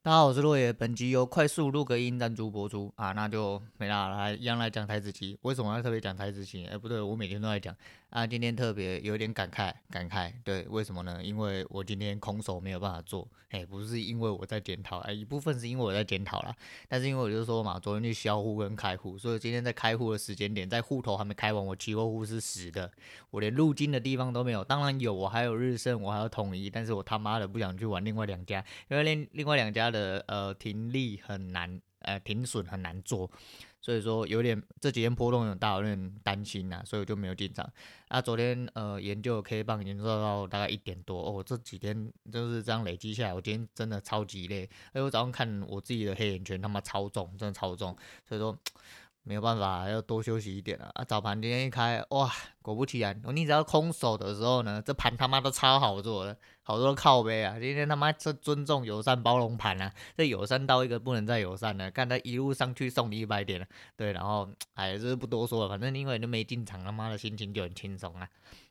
大家好，我是落叶。本集由快速录个音赞助播出啊，那就没啦，来一样来讲台子棋。为什么要特别讲台子棋？哎，不对，我每天都在讲啊。今天特别有点感慨，感慨。对，为什么呢？因为我今天空手没有办法做。哎，不是因为我在检讨，哎，一部分是因为我在检讨啦。但是因为我就说嘛，昨天去销户跟开户，所以今天在开户的时间点，在户头还没开完，我期货户是死的，我连入金的地方都没有。当然有，我还有日盛，我还有统一，但是我他妈的不想去玩另外两家，因为另另外两家的呃停。利很难，呃，停损很难做，所以说有点这几天波动有大，有点担心呐、所以我就没有进场。啊，昨天呃研究 K 棒研究到大概一点多，哦，这几天就是这样累积下来，我今天真的超级累。哎，我早上看我自己的黑眼圈他妈超重，真的超重，所以说。没有办法，要多休息一点了啊！早盘今天一开，哇，果不其然，你只要空手的时候呢，这盘他妈都超好做的，好多靠背啊！今天他妈这尊重友善包容盘啊，这友善到一个不能再友善了，看他一路上去送你一百点了，对，然后哎，这不多说了，反正因为都没进场，他妈的心情就很轻松啊。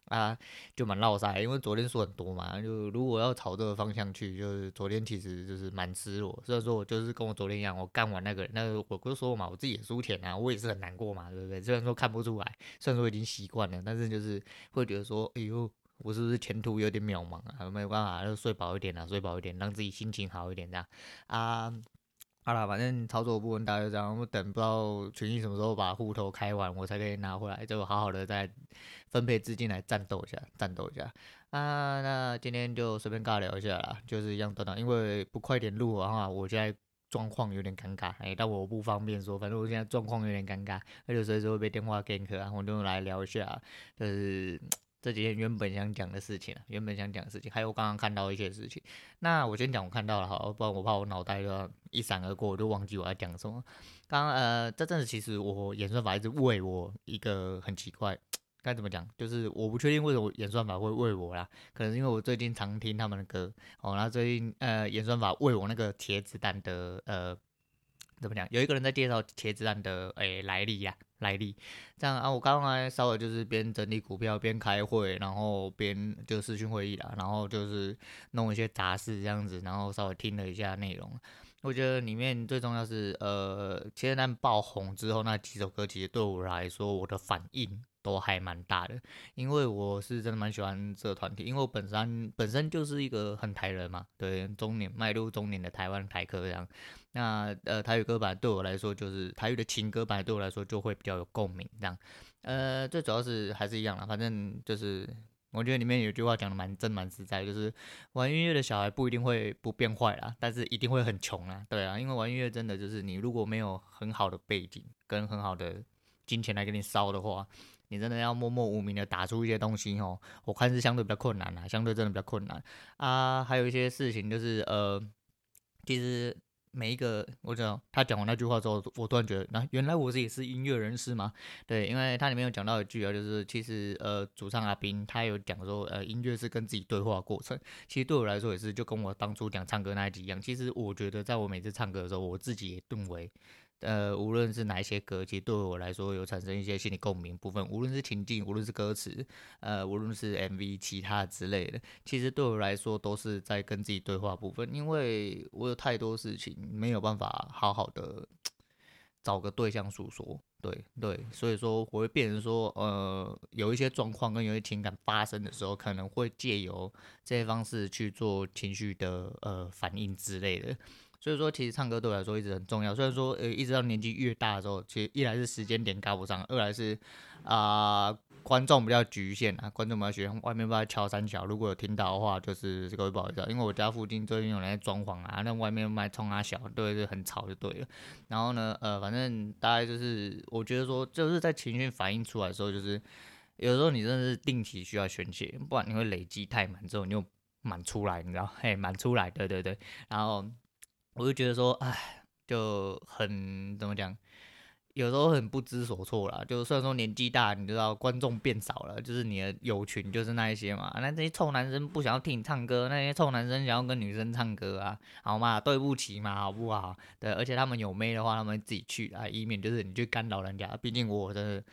啊，就蛮落赛，因为昨天输很多嘛，就如果要朝这个方向去，就是昨天其实就是蛮失落。所以说我就是跟我昨天一样，我干完那个，那个我不是说嘛，我自己也输钱啊，我也是很难过嘛，对不对？虽然说看不出来，虽然说已经习惯了，但是就是会觉得说，哎呦，我是不是前途有点渺茫啊？没有办法，就睡饱一点啊，睡饱一点，让自己心情好一点这样啊。好了，反正操作部分大家就这样，我等不知道群益什么时候把户头开完，我才可以拿回来，就好好的再分配资金来战斗一下，战斗一下啊。那今天就随便尬聊一下啦，就是一样等等，因为不快点录的话，我现在状况有点尴尬，哎，但我不方便说，反正我现在状况有点尴尬，而且随时会被电话 gank 啊，我就来聊一下，就是。这几天原本想讲的事情，原本想讲的事情，还有我刚刚看到一些事情。那我先讲我看到了，好，不然我怕我脑袋就一闪而过，我就忘记我要讲什么。刚刚呃，这阵子其实我演算法一直喂我一个很奇怪，该怎么讲？就是我不确定为什么演算法会喂我啦，可能因为我最近常听他们的歌，哦，然后最近呃演算法喂我那个铁子弹的呃。怎么讲？有一个人在介绍茄子蛋的诶、来历呀、来历。这样啊，我刚刚稍微就是边整理股票边开会，然后边就视讯会议啦，然后就是弄一些杂事这样子，然后稍微听了一下内容。我觉得里面最重要是呃，茄子蛋爆红之后那几首歌，其实对我来说我的反应都还蛮大的，因为我是真的蛮喜欢这个团体，因为我本身本身就是一个很台人嘛，对，中年迈入中年的台湾台客这样。那呃，台语歌版对我来说，就是台语的情歌版对我来说就会比较有共鸣，这样。呃，最主要是还是一样啦，反正就是我觉得里面有句话讲的蛮真蛮实在，就是玩音乐的小孩不一定会不变坏啦，但是一定会很穷啦，对啊，因为玩音乐真的就是你如果没有很好的背景跟很好的金钱来给你烧的话，你真的要默默无名的打出一些东西哦，我看是相对比较困难啦，相对真的比较困难啊。还有一些事情就是呃，其实。每一个，我讲他讲完那句话之后，我突然觉得，那、原来我自己是音乐人士吗？对，因为他里面有讲到一句啊，就是其实呃，主唱阿斌他有讲说，呃，音乐是跟自己对话过程。其实对我来说也是，就跟我当初讲唱歌那一集一样。其实我觉得，在我每次唱歌的时候，我自己也认为。呃，无论是哪一些歌，其实对我来说有产生一些心理共鸣部分，无论是情境，无论是歌词，呃，无论是 MV 其他之类的，其实对我来说都是在跟自己对话部分，因为我有太多事情没有办法好好的找个对象诉说，对对，所以说我会变成说，呃，有一些状况跟有一些情感发生的时候，可能会借由这些方式去做情绪的呃反应之类的。所以说，其实唱歌对我来说一直很重要。虽然说，呃，一直到年纪越大的时候，其实一来是时间点赶不上，二来是啊、观众比较局限啊，观众比较局限。外面不知道敲三桥，如果有听到的话，就是各位不好意思，因为我家附近最近有人在装潢啊，那外面卖冲啊小，对，就很吵就对了。然后呢，呃，反正大概就是，我觉得说，就是在情绪反应出来的时候，就是有时候你真的是定期需要宣泄，不然你会累积太满之后，你又满出来，你知道？嘿，满出来，对对对，然后。我就觉得说，哎，就很怎么讲，有时候很不知所措啦。就虽然说年纪大，你知道观众变少了，就是你的友群就是那一些嘛。那这些臭男生不想要听你唱歌，那些臭男生想要跟女生唱歌啊，好吗？对不起嘛，好不好？对，而且他们有妹的话，他们自己去啊，以免就是你去干扰人家。毕竟我的，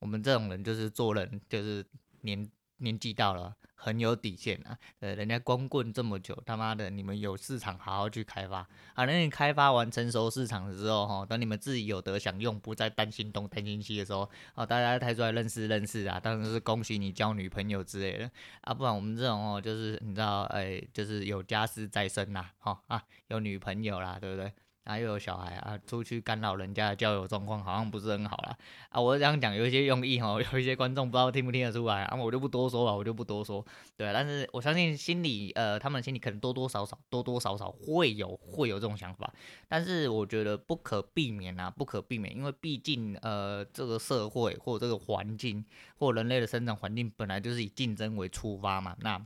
我们这种人就是做人就是年。年纪到了，很有底线啊。呃，人家光棍这么久，他妈的，你们有市场好好去开发啊。等你开发完成熟市场的时候，哈，等你们自己有得享用，不再担心东担心西的时候，啊，大家抬出来认识认识啊，当然是恭喜你交女朋友之类的啊。不然我们这种哦，就是你知道，哎，就是有家室在身呐，哈啊，有女朋友啦，对不对？啊，又有小孩啊，出去干扰人家的交友状况，好像不是很好啦。啊。我这样讲有一些用意哦，有一些观众不知道听不听得出来啊，我就不多说了，我就不多说。对，但是我相信心里呃，他们心里可能多多少少多多少少会有会有这种想法，但是我觉得不可避免啊，不可避免，因为毕竟呃，这个社会或这个环境或人类的生长环境本来就是以竞争为出发嘛，那。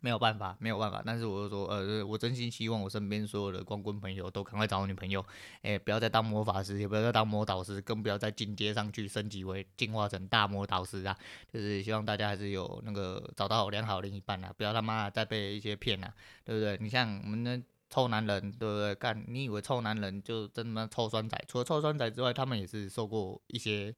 没有办法，没有办法。但是我就说，呃，我真心希望我身边所有的光棍朋友都赶快找女朋友，诶，不要再当魔法师，也不要再当魔导师，更不要再进阶上去升级为进化成大魔导师啊！就是希望大家还是有那个找到良好另一半啊，不要他妈再被一些骗啊，对不对？你像我们那臭男人，对不对？干，你以为臭男人就真的臭酸仔？除了臭酸仔之外，他们也是受过一些。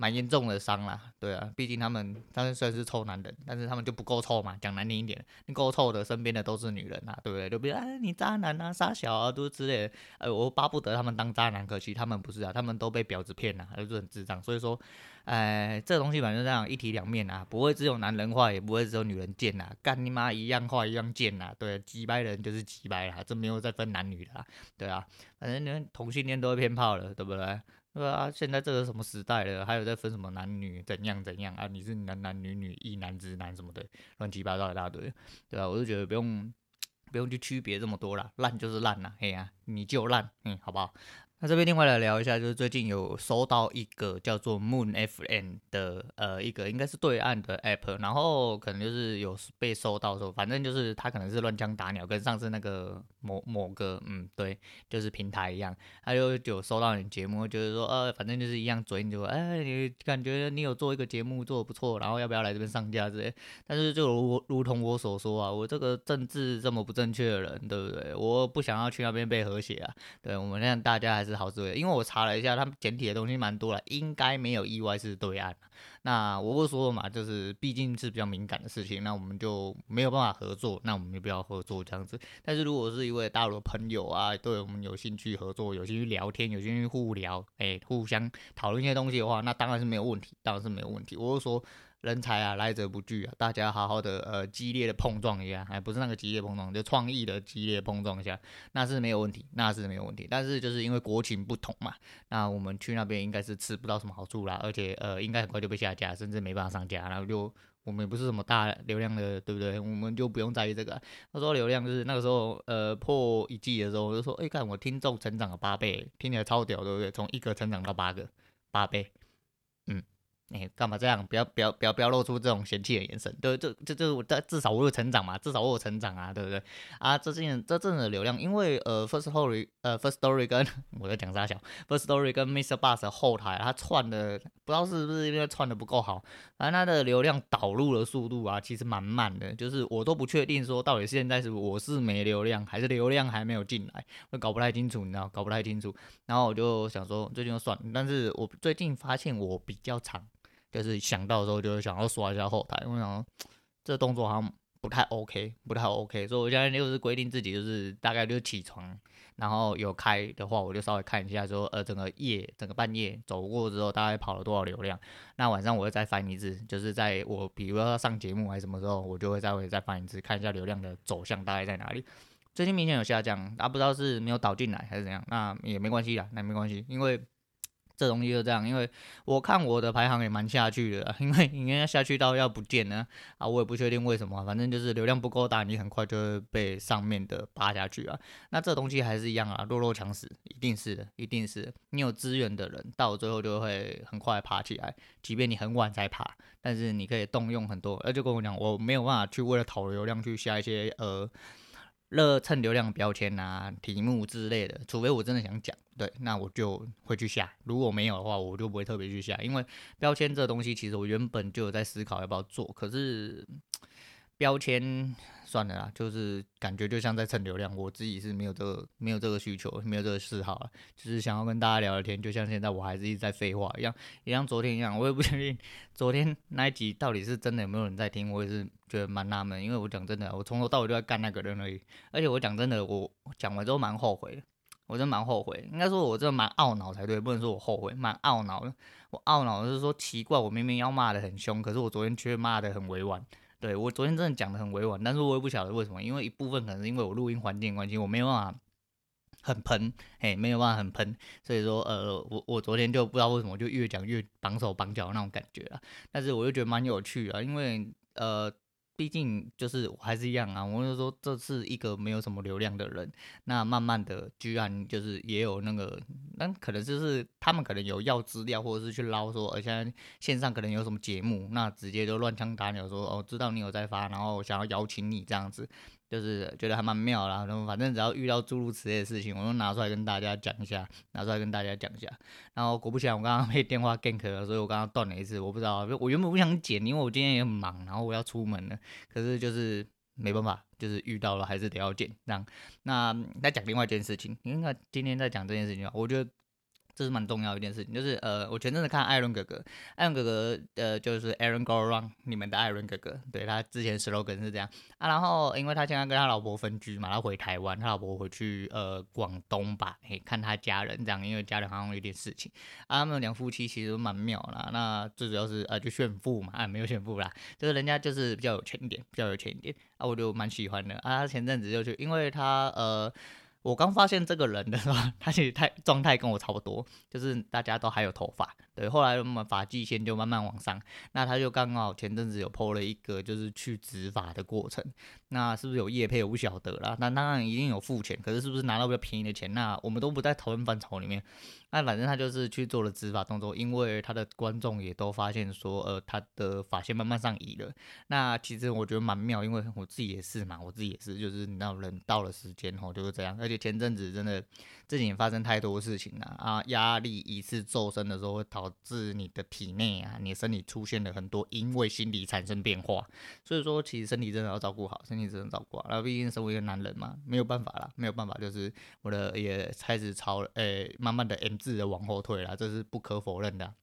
蛮严重的伤啦，对啊，毕竟他们，他们虽然是臭男人，但是他们就不够臭嘛。讲难听一点，你够臭的，身边的都是女人啊，对不对？就比如哎，你渣男啊，傻小啊，都之类的。哎，我巴不得他们当渣男，可惜他们不是啊，他们都被婊子骗了，还是很智障。所以说，哎，这东西反正这样一体两面啊，不会只有男人坏，也不会只有女人贱呐，干你妈一样坏一样贱呐，对，机掰人就是机掰啦，这没有再分男女的啦，对啊，反正你们同性恋都会骗炮了，对不对？对啊，现在这个什么时代了，还有在分什么男女怎样怎样啊？你是男男女女、一男直男什么的，乱七八糟一大堆，对吧、啊？我就觉得不用不用去区别这么多了，烂就是烂啦，嘿呀、你就烂，嗯，好不好？那这边另外来聊一下，就是最近有收到一个叫做 Moon FM 的呃一个应该是对岸的 App，然后可能就是有被收到说，反正就是他可能是乱枪打鸟，跟上次那个某某个嗯对，就是平台一样，他就有收到你节目，就是说呃反正就是一样嘴，你就哎你感觉你有做一个节目做的不错，然后要不要来这边上架之类，但是就如如同我所说啊，我这个政治这么不正确的人，对不对？我不想要去那边被和谐啊，对我们让大家还是是。好思维，因为我查了一下，他们简体的东西蛮多了，应该没有意外是对岸。那我不说了嘛，就是毕竟是比较敏感的事情，那我们就没有办法合作，那我们就不要合作这样子。但是如果是一位大陆的朋友啊，对我们有兴趣合作，有兴趣聊天，有兴趣互聊，哎、互相讨论一些东西的话，那当然是没有问题，当然是没有问题。我是说。人才啊，来者不拒啊！大家好好的呃激烈的碰撞一下，还不是那个激烈碰撞，就创意的激烈碰撞一下，那是没有问题，那是没有问题。但是就是因为国情不同嘛，那我们去那边应该是吃不到什么好处啦，而且呃应该很快就被下架，甚至没办法上架。然后就我们也不是什么大流量的，对不对？我们就不用在意这个。他说流量就是那个时候呃破一季的时候，我就说哎，看我听众成长了八倍，听起来超屌，对不对？从一个成长到八个，八倍，嗯。你干、嘛这样？不要不要不要不要露出这种嫌弃的眼神。对，这这这我至少我有成长嘛，至少我有成长啊，对不对？啊，这阵这阵的流量，因为呃，First Story 呃，First Story 跟我在讲啥小，First Story 跟 Mr. Bus 的后台，它串的不知道是不是因为串的不够好，反正它的流量导入的速度啊，其实蛮慢的，就是我都不确定说到底现在是我是没流量，还是流量还没有进来，我搞不太清楚，你知道，搞不太清楚。然后我就想说，最近就算，但是我最近发现我比较长。就是想到的时候，就会想要刷一下后台，因为想这动作好像不太 OK，不太 OK，所以我现在就是规定自己，就是大概就起床，然后有开的话，我就稍微看一下说，呃整个夜，整个半夜走过之后，大概跑了多少流量。那晚上我会再翻一次，就是在我比如说上节目还是什么时候，我就会再会再翻一次，看一下流量的走向大概在哪里。最近明显有下降，啊不知道是没有导进来还是怎样，那也没关系啦，那没关系，因为。这东西就这样，因为我看我的排行也蛮下去的，因为应该下去到要不见呢啊，我也不确定为什么，反正就是流量不够大，你很快就会被上面的扒下去啊。那这东西还是一样啊，弱肉强食，一定是的，一定是。你有资源的人，到最后就会很快爬起来，即便你很晚才爬，但是你可以动用很多。而就跟我讲，我没有办法去为了讨流量去下一些呃。热蹭流量标签啊、题目之类的，除非我真的想讲，对，那我就会去下。如果没有的话，我就不会特别去下，因为标签这东西其实我原本就有在思考要不要做，可是标签。算了啦，就是感觉就像在蹭流量，我自己是没有这个没有这个需求，没有这个嗜好了，就是想要跟大家聊聊天，就像现在我还是一直在废话一样，也像昨天一样，我也不确定昨天那一集到底是真的有没有人在听，我也是觉得蛮纳闷，因为我讲真的，我从头到尾都在干那个人而已，而且我讲真的，我讲完之后蛮后悔的，我真蛮后悔，应该说我真的蛮懊恼才对，不能说我后悔，蛮懊恼的，我懊恼的是说奇怪，我明明要骂得很凶，可是我昨天却骂得很委婉。对，我昨天真的讲的很委婉，但是我也不晓得为什么，因为一部分可能是因为我录音环境关系，我没有办法很喷，哎，没有办法很喷，所以说，呃，我我昨天就不知道为什么就越讲越绑手绑脚那种感觉了，但是我又觉得蛮有趣的，因为呃。毕竟就是我还是一样啊，我就说这是一个没有什么流量的人，那慢慢的居然就是也有那个，那可能就是他们可能有要资料，或者是去捞说，而现在线上可能有什么节目，那直接就乱枪打鸟说哦，知道你有在发，然后想要邀请你这样子。就是觉得还蛮妙啦，然后反正只要遇到诸如此类的事情，我都拿出来跟大家讲一下，拿出来跟大家讲一下。然后果不其然，我刚刚被电话 gank 了，所以我刚刚断了一次，我不知道，我原本不想剪，因为我今天也很忙，然后我要出门了，可是就是没办法，就是遇到了还是得要剪这样。那再讲另外一件事情，因为今天在讲这件事情吧，我觉得。这是蛮重要的一件事情，就是呃，我前阵子看艾伦哥哥，艾伦哥哥呃，就是 Aaron Go Around，你们的艾伦哥哥，对，他之前 slogan 是这样啊，然后因为他现在跟他老婆分居嘛，他回台湾，他老婆回去呃广东吧，嘿，看他家人这样，因为家人好像有点事情啊，他们两夫妻其实蛮妙啦，那最主要是呃就炫富嘛，啊没有炫富啦，就是人家就是比较有钱一点，比较有钱一点啊，我就蛮喜欢的啊，他前阵子就去，因为他呃。我刚发现这个人的时候，他其实态状态跟我差不多，就是大家都还有头发。对，后来我们发际线就慢慢往上，那他就刚好前阵子有 po 了一个就是去植发的过程，那是不是有业配我不晓得啦，那当然一定有付钱，可是是不是拿到比较便宜的钱，那我们都不在讨论范畴里面。那反正他就是去做了执法动作，因为他的观众也都发现说，呃，他的发线慢慢上移了。那其实我觉得蛮妙，因为我自己也是嘛，我自己也是，就是你知道人到了时间吼就是这样。而且前阵子真的这几年发生太多事情了啊，压力一次骤升的时候，会导致你的体内啊，你的身体出现了很多因为心理产生变化。所以说，其实身体真的要照顾好，身你只能照顾好。然后毕竟身为一个男人嘛，没有办法啦，没有办法，就是我的也开始朝诶、慢慢的 M。自的往后退了，这是不可否认的。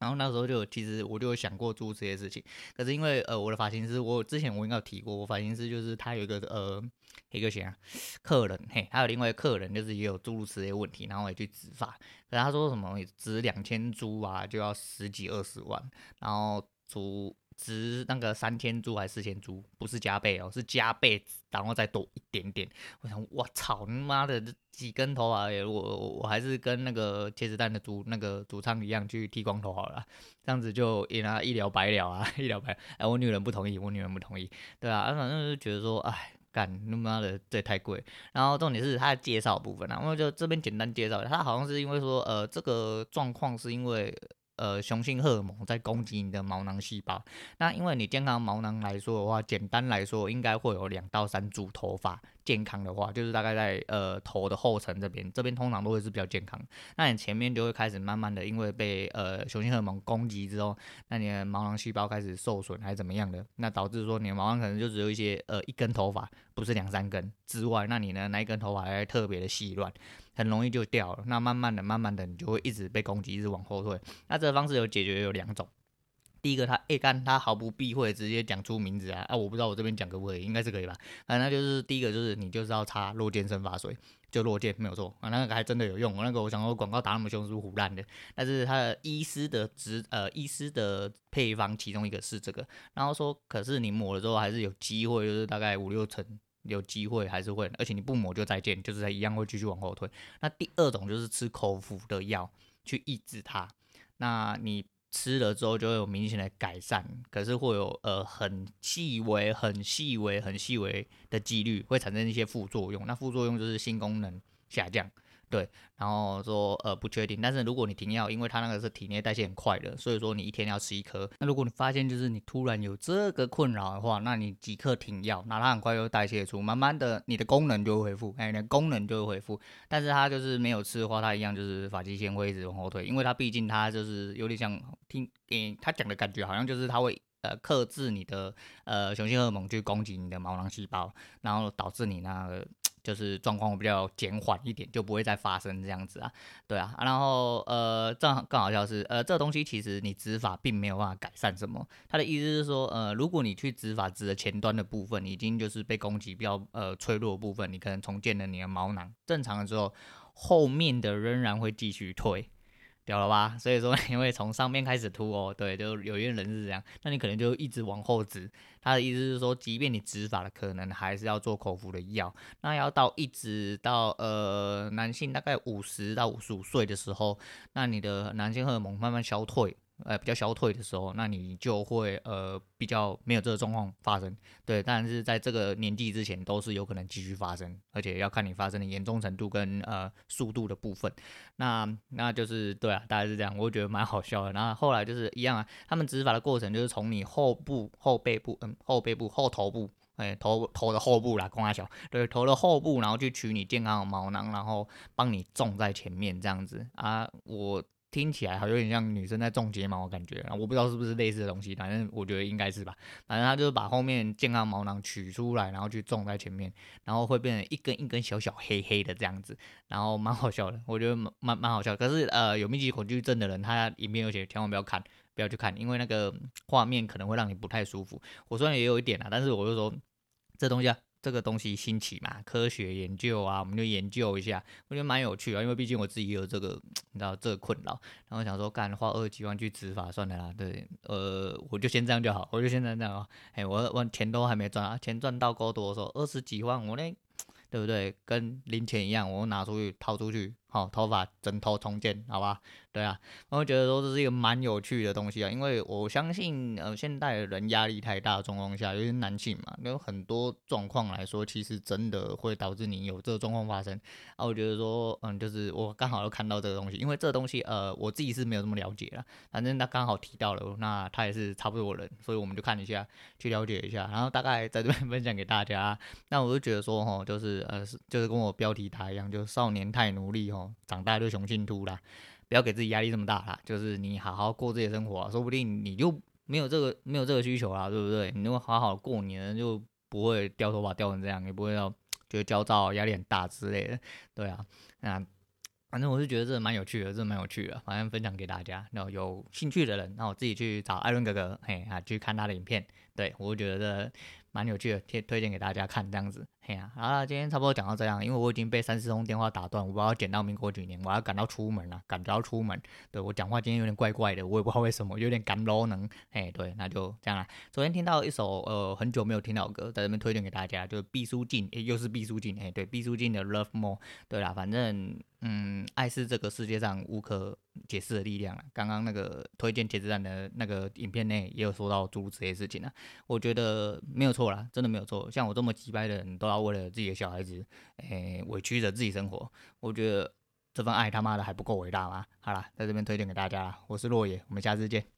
然后那时候就其实我就有想过做这些事情，可是因为呃我的发型师，我之前我应该有提过，我发型师就是他有一个呃一个谁啊客人嘿，还有另外一个客人就是也有诸如此类问题，然后也去植发，可是他说什么植两千株啊就要十几二十万，然后租。值那个三千株还是四千株，不是加倍哦，是加倍，然后再多一点点。我想，我操，你妈的，这几根头发，我我我还是跟那个茄子蛋的主那个主唱一样去剃光头好了，这样子就也拿一了百了啊，一了百。哎，我女人不同意，我女人不同意，对啊，反正就觉得说，哎，干，他妈的这太贵。然后重点是他的介绍部分啊，我就这边简单介绍，他好像是因为说，呃，这个状况是因为。呃，雄性荷尔蒙在攻击你的毛囊细胞。那因为你健康毛囊来说的话，简单来说，应该会有两到三组头发。健康的话，就是大概在呃头的后层这边，这边通常都会是比较健康。那你前面就会开始慢慢的，因为被呃雄性荷尔蒙攻击之后，那你的毛囊细胞开始受损还是怎么样的，那导致说你的毛囊可能就只有一些呃一根头发，不是两三根之外，那你呢那一根头发还特别的细乱，很容易就掉了。那慢慢的、慢慢的，你就会一直被攻击，一直往后退。那这个方式有解决有两种。第一个他，他一干，他毫不避讳，直接讲出名字啊！啊，我不知道我这边讲可不可以，应该是可以吧？反正就是第一个，就是你就是要擦落健生发水，就落健没有错啊，那个还真的有用。我那个我想说广告打那么凶，是不是唬烂的？但是他的医师的职呃医师的配方其中一个是这个，然后说可是你抹了之后还是有机会，就是大概五六成有机会还是会，而且你不抹就再见，就是一样会继续往后退。那第二种就是吃口服的药去抑制它，那你。吃了之后就会有明显的改善，可是会有呃很细微、很细微、很细微的几率会产生一些副作用。那副作用就是性功能下降。对，然后说呃不确定，但是如果你停药，因为它那个是体内代谢很快的，所以说你一天要吃一颗。那如果你发现就是你突然有这个困扰的话，那你即刻停药，那它很快就代谢出，慢慢的你的功能就会恢复，哎，你的功能就会恢复。但是它就是没有吃的话，它一样就是发际线会一直往后退，因为它毕竟它就是有点像听，诶，他讲的感觉好像就是它会。呃克制你的呃雄性荷尔蒙去攻击你的毛囊细胞，然后导致你那个。就是状况比较减缓一点，就不会再发生这样子啊，对啊，然后呃，正好更好笑是，呃，这东西其实你植发并没有办法改善什么，他的意思是说，呃，如果你去植发植的前端的部分已经就是被攻击比较呃脆弱的部分，你可能重建了你的毛囊，正常的时候，后面的仍然会继续推。屌了吧，所以说因为从上面开始秃哦，对，就有些人是这样，那你可能就一直往后植。他的意思是说，即便你植发了，可能还是要做口服的药，那要到一直到呃男性大概五十到五十五岁的时候，那你的男性荷尔蒙慢慢消退。呃，比较消退的时候，那你就会呃比较没有这个状况发生，对。但是在这个年纪之前，都是有可能继续发生，而且要看你发生的严重程度跟呃速度的部分。那那就是对啊，大概是这样，我觉得蛮好笑的。然后后来就是一样啊，他们植发的过程就是从你后部、后背部，嗯，后背部、后头部，哎、头头的后部啦，公阿小，对，头的后部，然后去取你健康的毛囊，然后帮你种在前面这样子啊，我。听起来好像有点像女生在种睫毛的感觉，我不知道是不是类似的东西，反正我觉得应该是吧。反正他就是把后面健康毛囊取出来，然后去种在前面，然后会变成一根一根小小黑黑的这样子，然后蛮好笑的，我觉得蛮蛮好笑。可是呃，有密集恐惧症的人，他影片有写，千万不要看，不要去看，因为那个画面可能会让你不太舒服。我虽然也有一点啊，但是我就说这东西啊。这个东西兴起嘛，科学研究啊，我们就研究一下，我觉得蛮有趣啊。因为毕竟我自己也有这个，你知道这个困扰，然后想说，干花二十几万去执法算了啦。对，呃，我就先这样就好，我就先这样这样啊。哎，我我钱都还没赚啊，钱赚到够多的时候，二十几万，我那对不对？跟零钱一样，我拿出去掏出去。好，头发枕头重建，好吧？对啊，我会觉得说这是一个蛮有趣的东西啊，因为我相信，呃，现代人压力太大的状况下，尤其男性嘛，有很多状况来说，其实真的会导致你有这个状况发生。啊，我觉得说，嗯，就是我刚好又看到这个东西，因为这个东西，呃，我自己是没有这么了解啦，反正他刚好提到了，那他也是差不多人，所以我们就看一下，去了解一下，然后大概在这边 分享给大家。那我就觉得说，哈，就是，呃，就是跟我标题打一样，就少年太努力，长大就雄性秃啦，不要给自己压力这么大啦。就是你好好过自己的生活，说不定你就没有这个没有这个需求啦，对不对？你如果好好过，你呢就不会掉头发掉成这样，也不会要觉得焦躁、压力很大之类的。对啊，那反正我是觉得这蛮有趣的，这蛮有趣的，反正分享给大家。然后有兴趣的人，那我自己去找艾伦哥哥，嘿啊，去看他的影片。对，我觉得蛮有趣的，推推荐给大家看这样子。嘿呀、好了，今天差不多讲到这样，因为我已经被三四通电话打断，我要剪到民国几年，我要赶到出门了，赶着要出门。对，我讲话今天有点怪怪的，我也不知道为什么，有点赶捞能。嘿，对，那就这样啦。昨天听到一首呃很久没有听到的歌，在这边推荐给大家，就是毕书尽，又是毕书尽，哎，对，毕书尽的 Love More。对啦，反正嗯，爱是这个世界上无可解释的力量了。刚刚那个推荐铁子站的那个影片内也有说到诸如这些事情啊，我觉得没有错啦，真的没有错。像我这么机掰的人都要。为了自己的小孩子，诶、委屈着自己生活，我觉得这份爱他妈的还不够伟大吗？好啦，在这边推荐给大家，我是洛野，我们下次见。